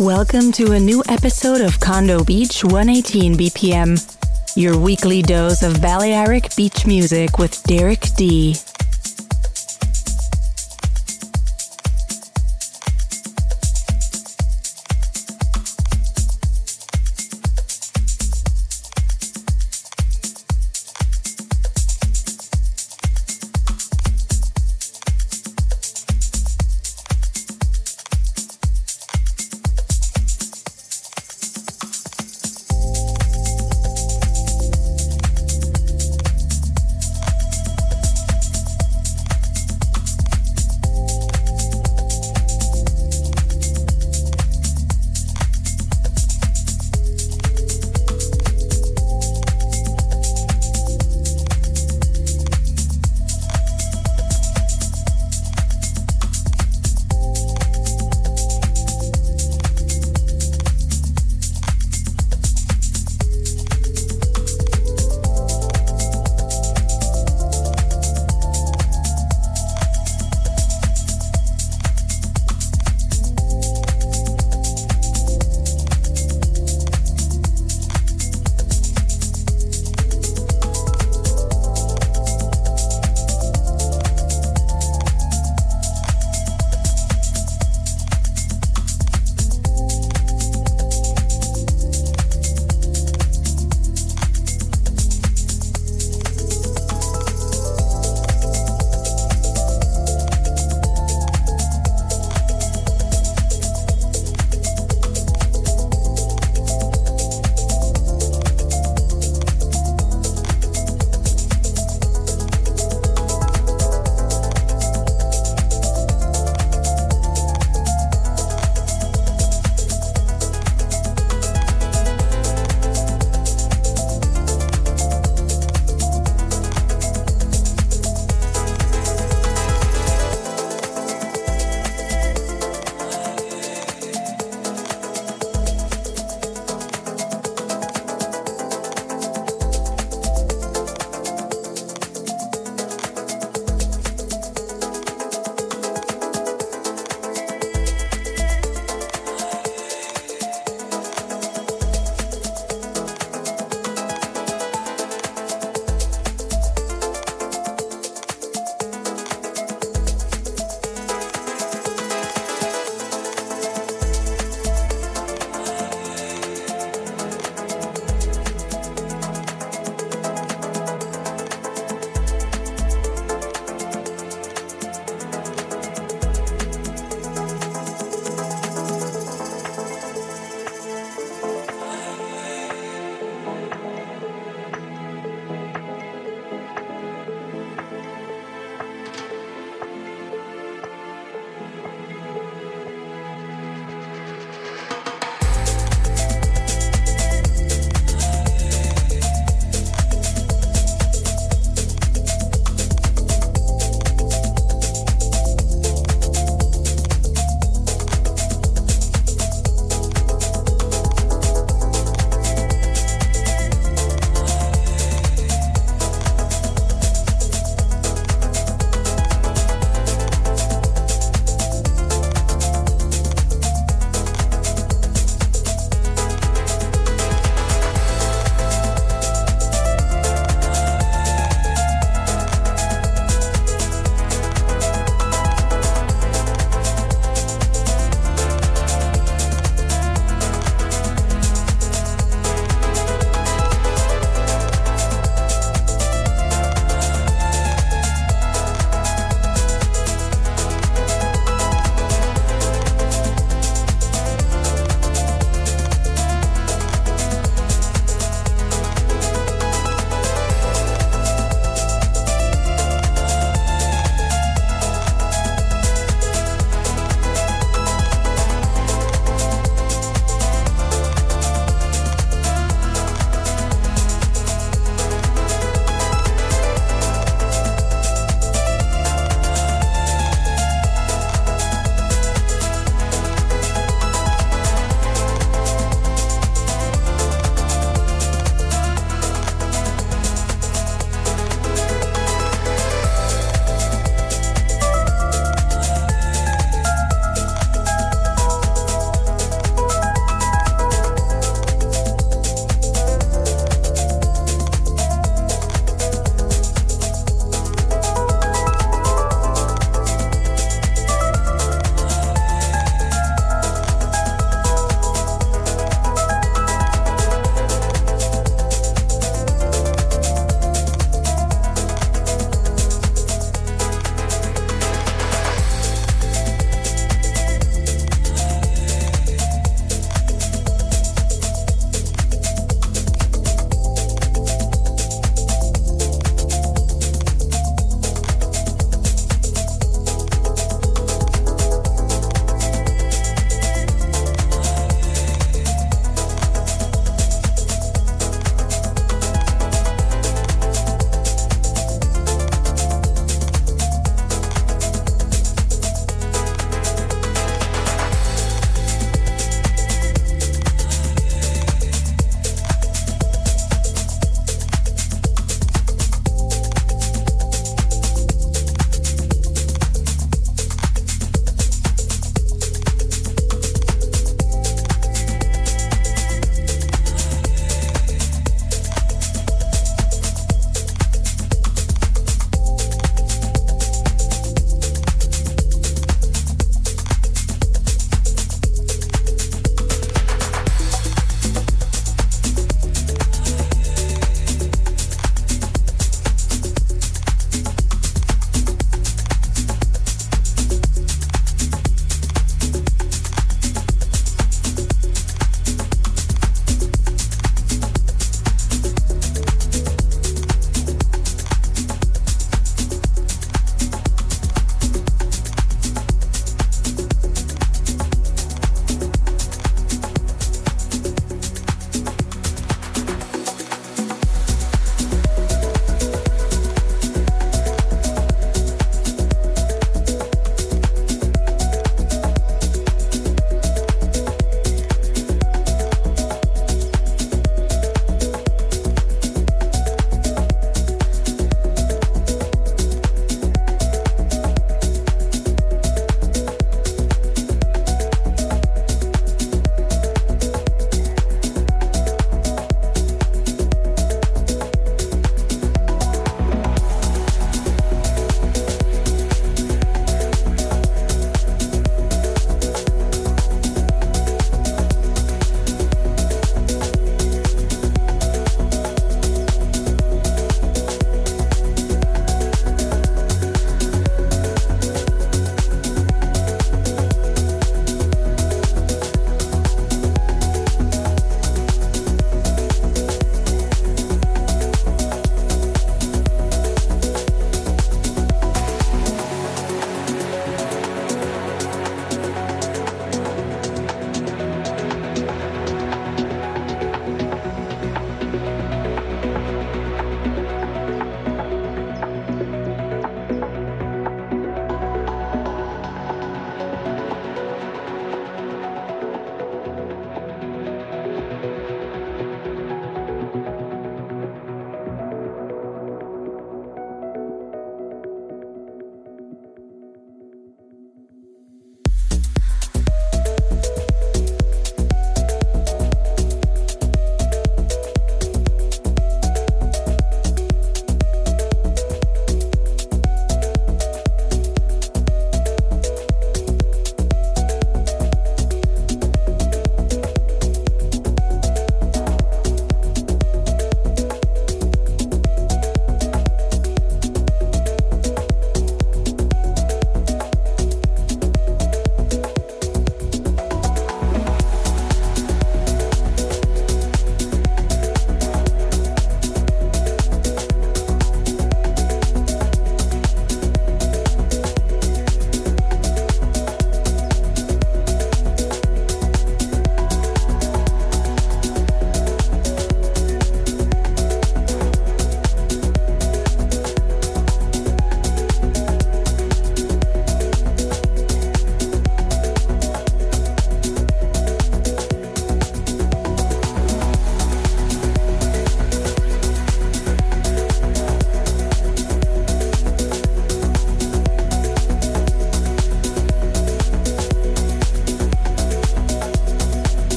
Welcome to a new episode of Condo Beach 118 BPM, your weekly dose of Balearic beach music with Derek D.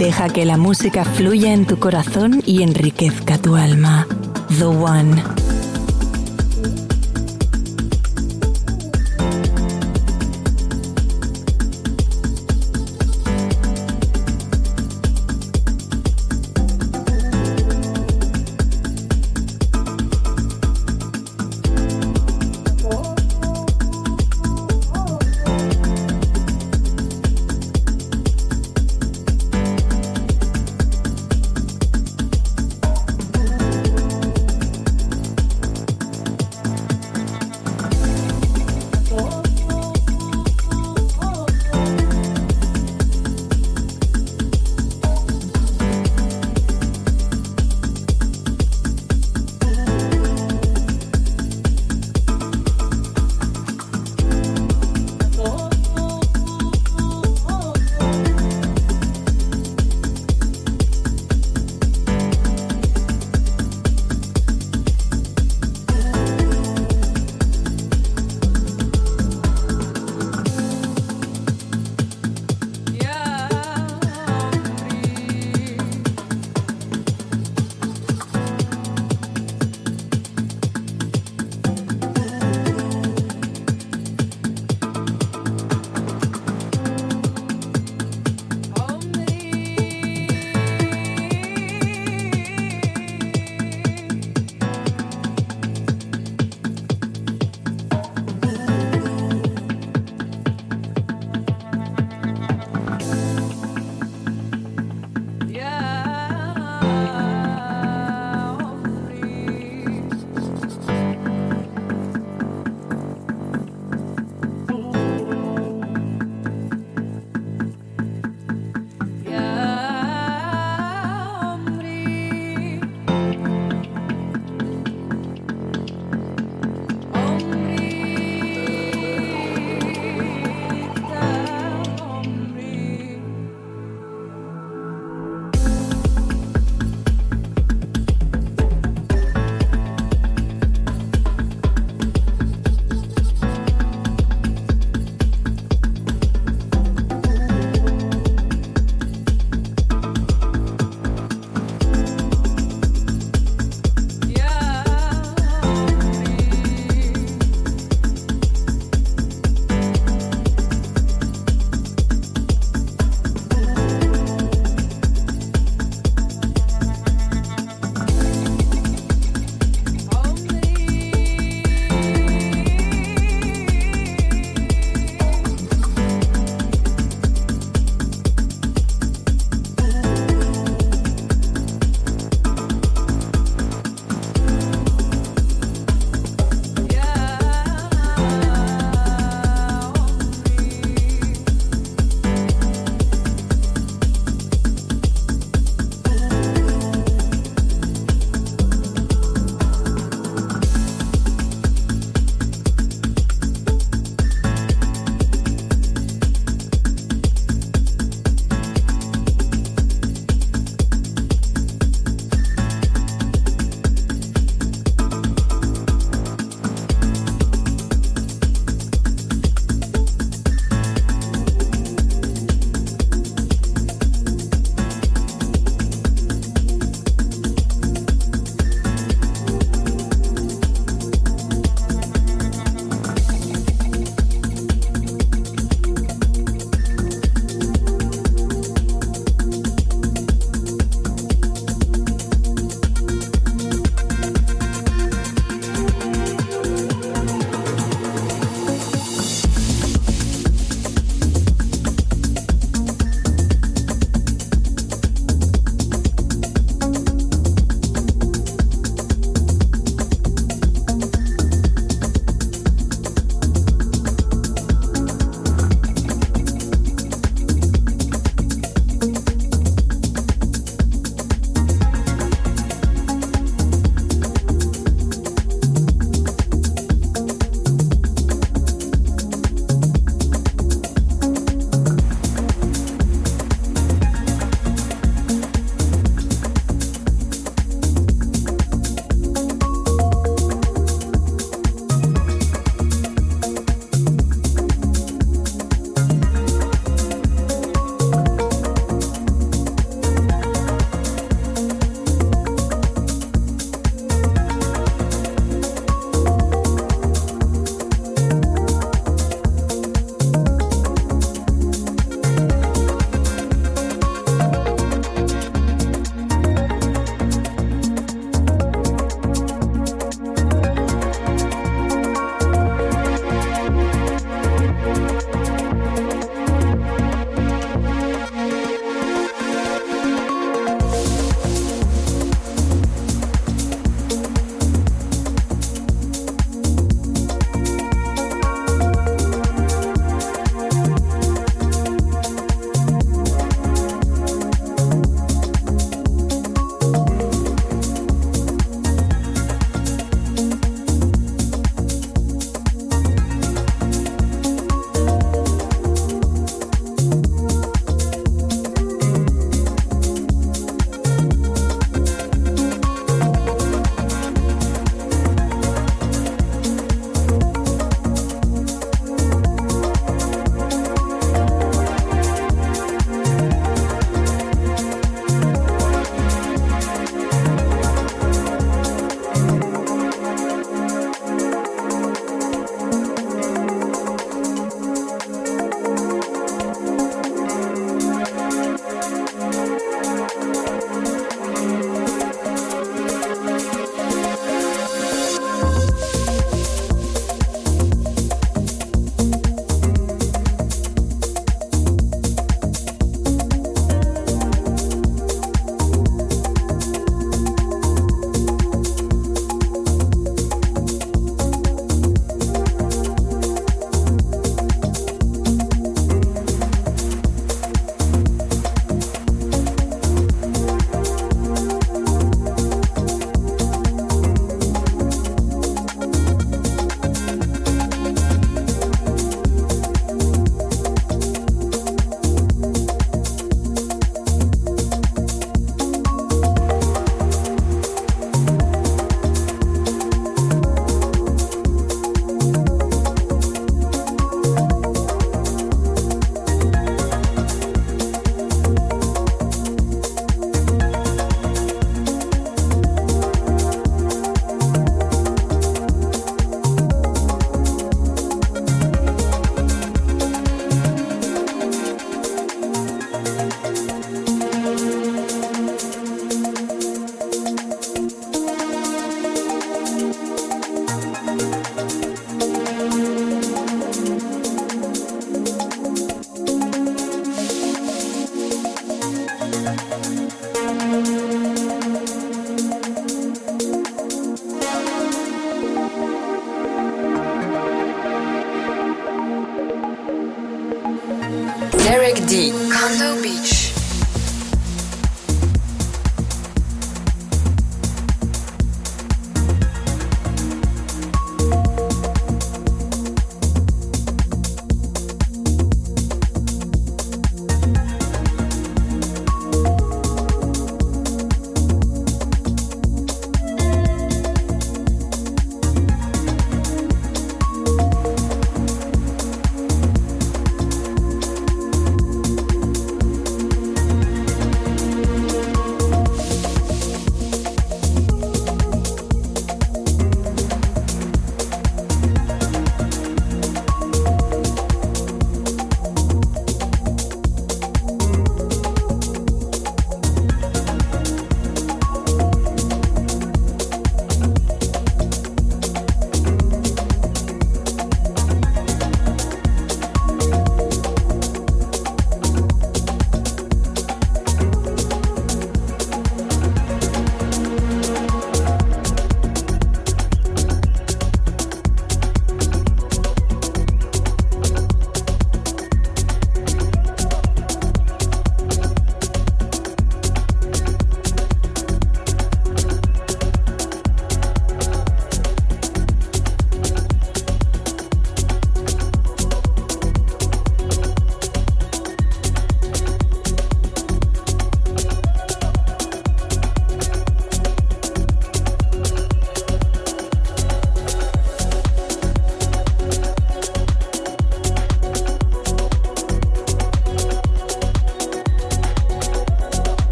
Deja que la música fluya en tu corazón y enriquezca tu alma. The One. Condo Beach.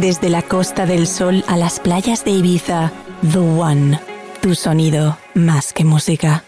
Desde la Costa del Sol a las playas de Ibiza, The One, tu sonido más que música.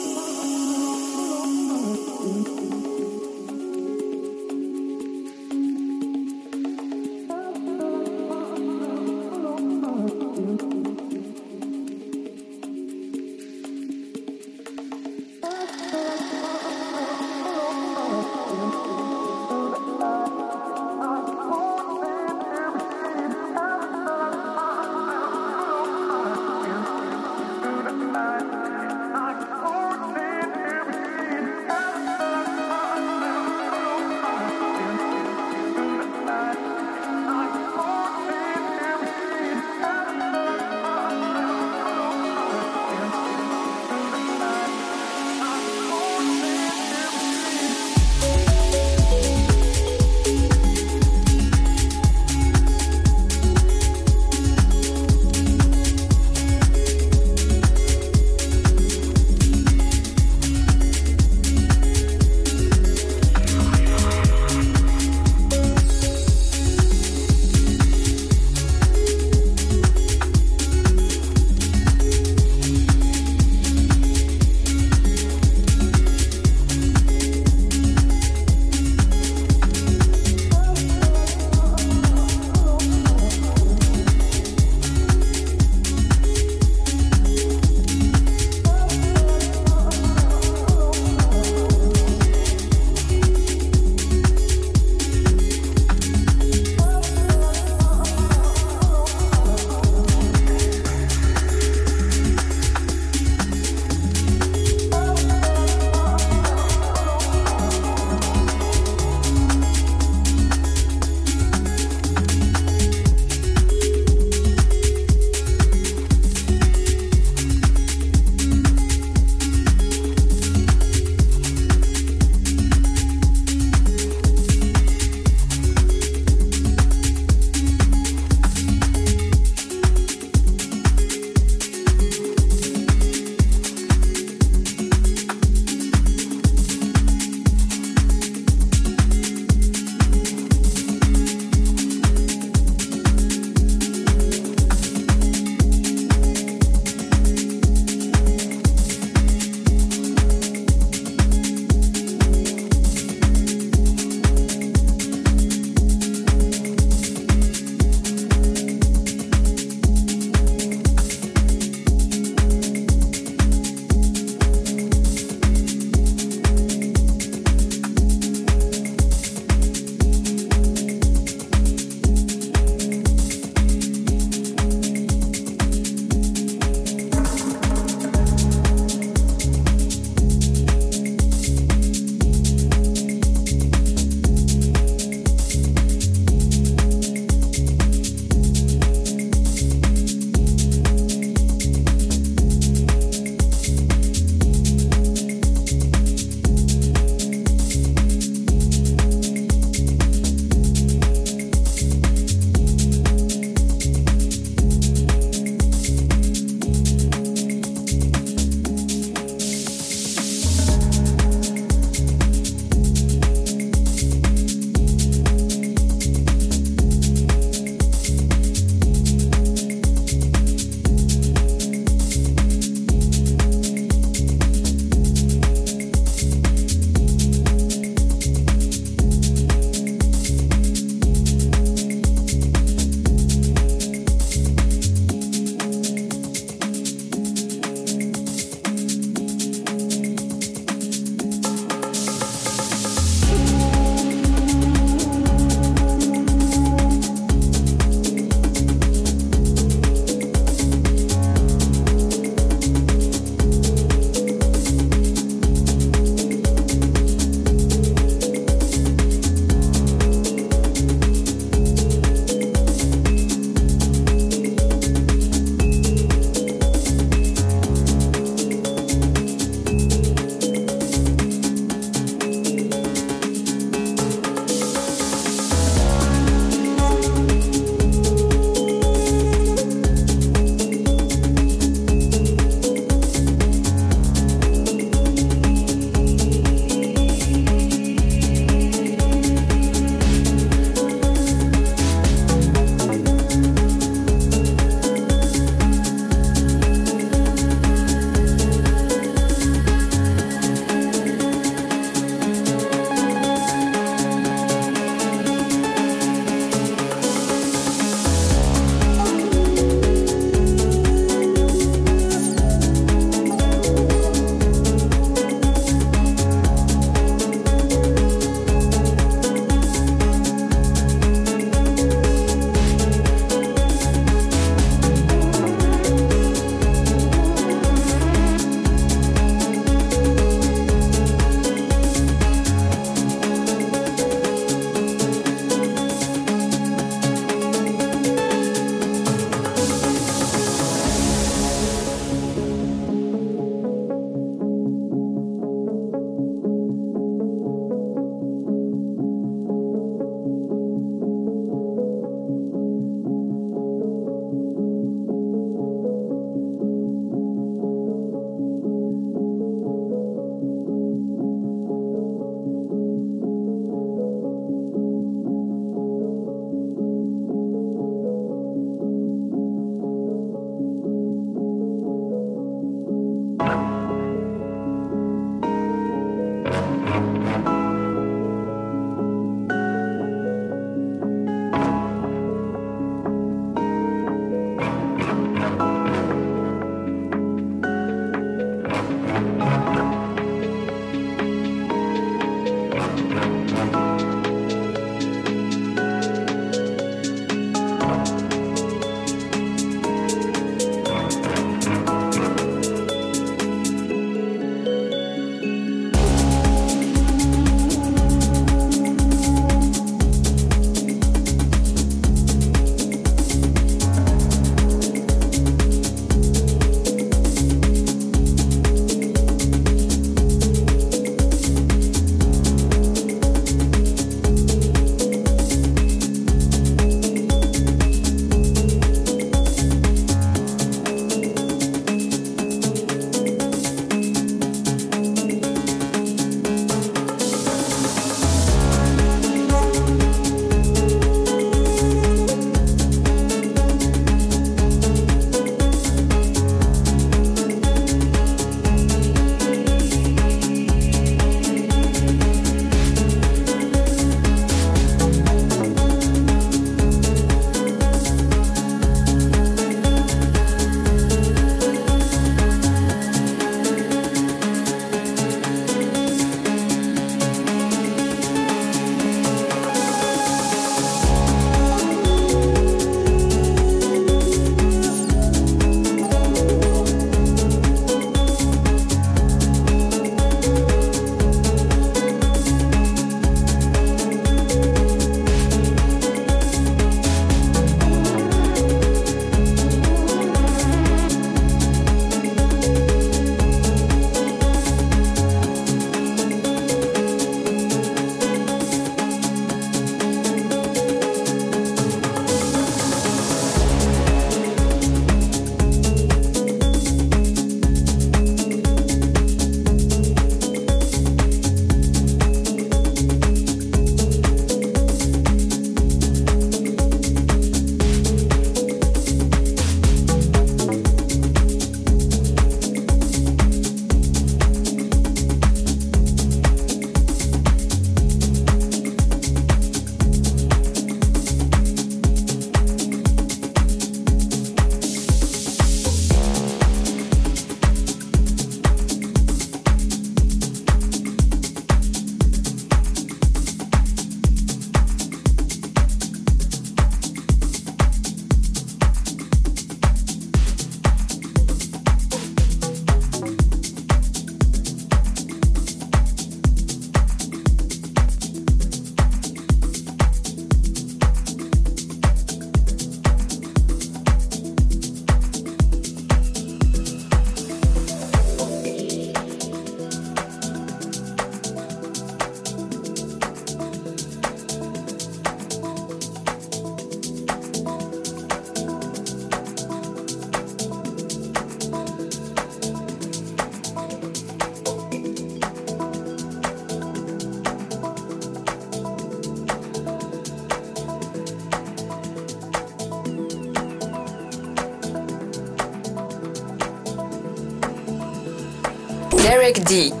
Джек Ди.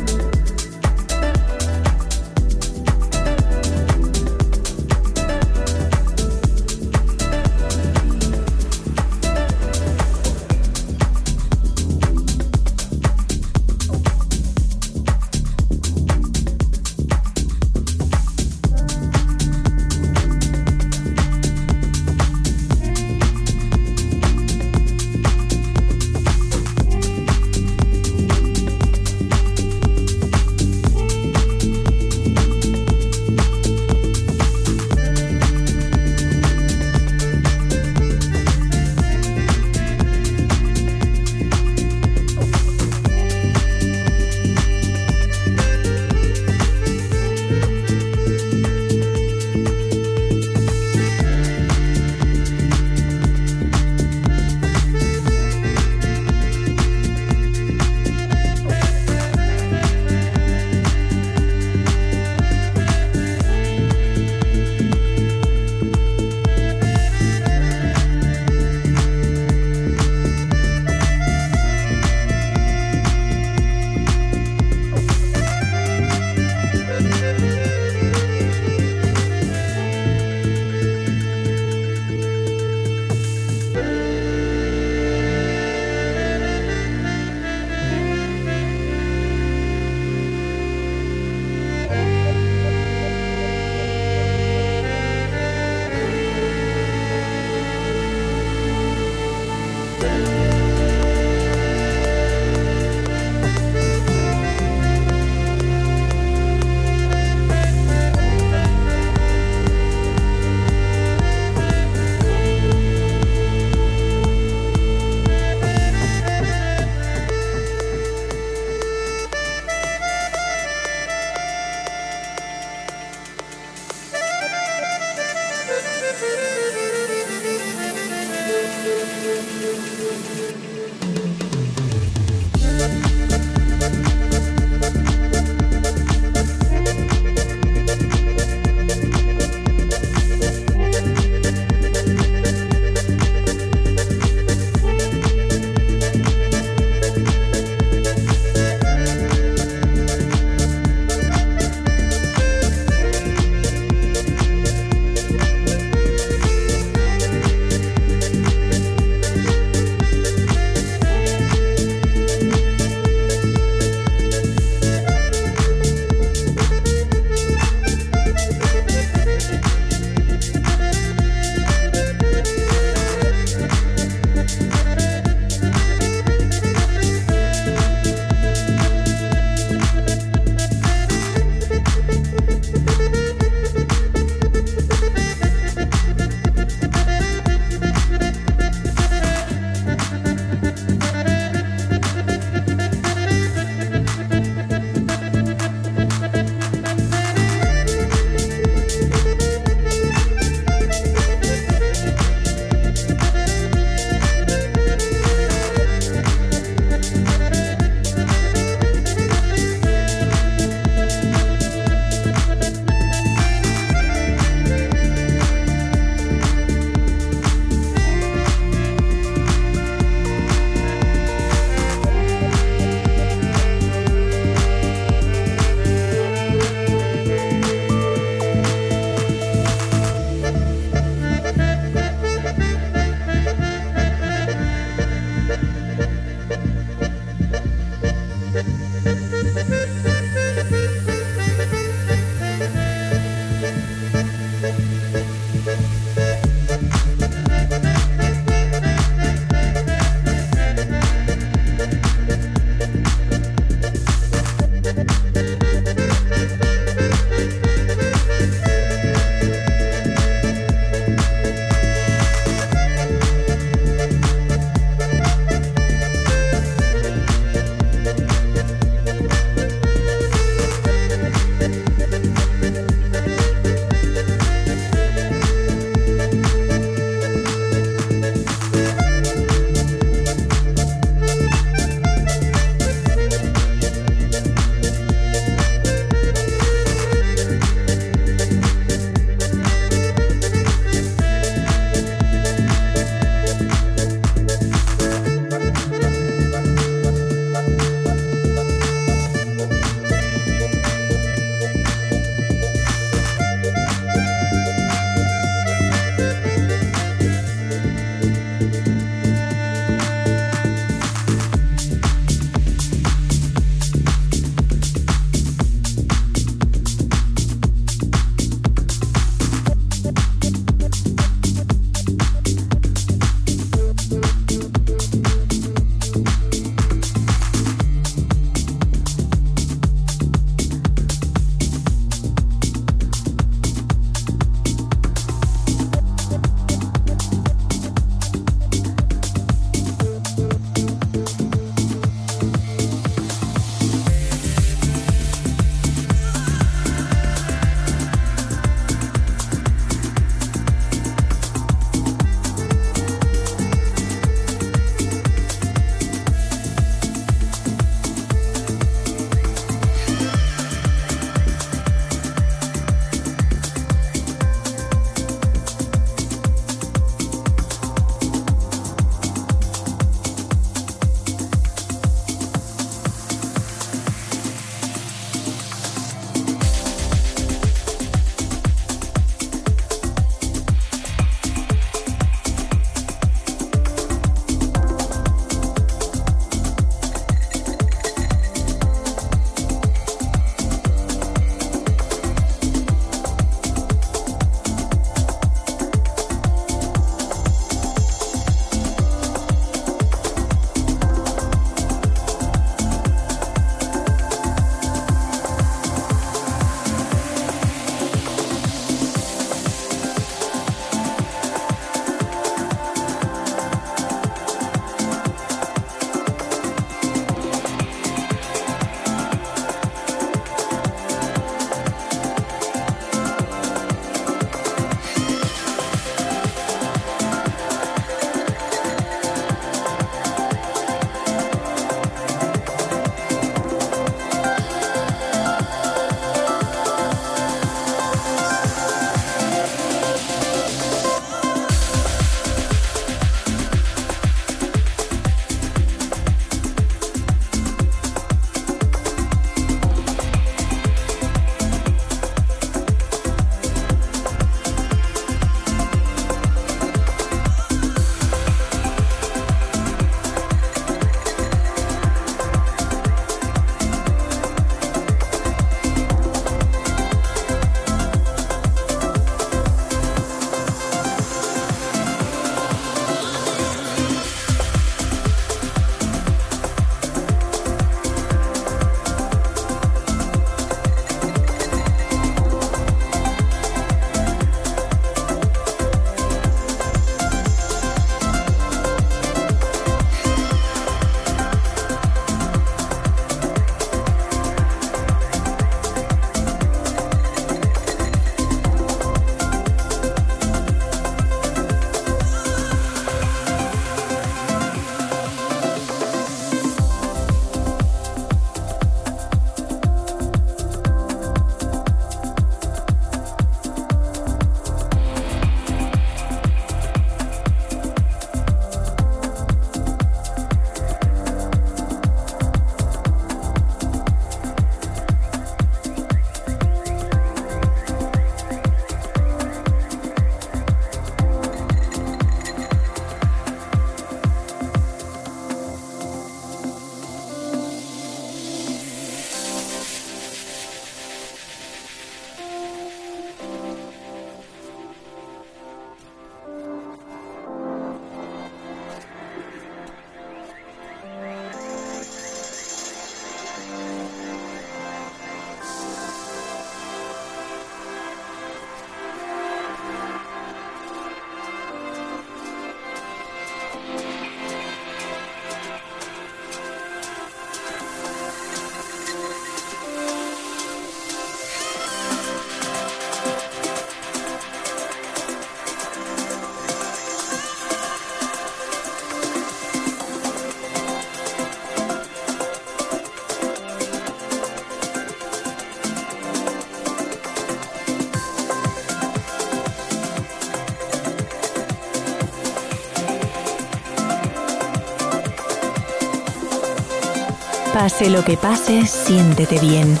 Pase lo que pase, siéntete bien.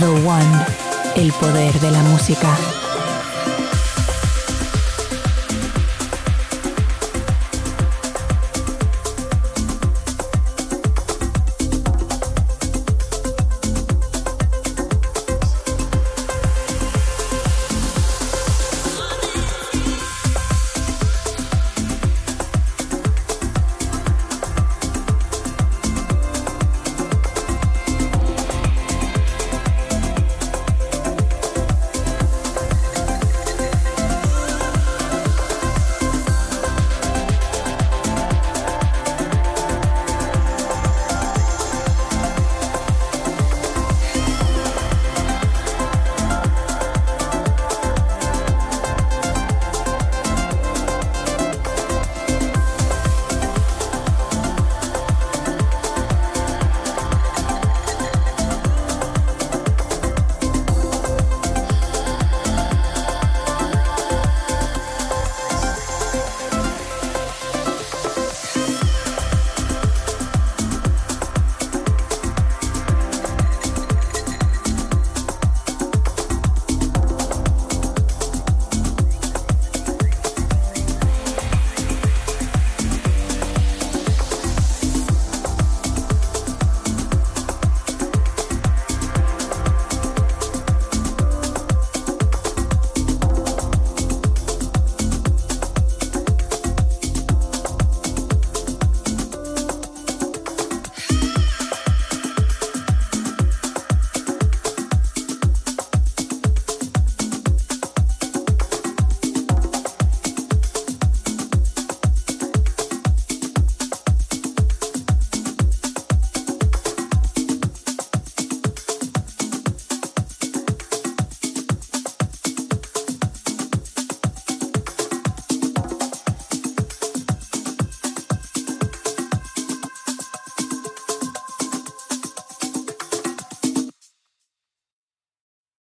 The One, el poder de la música.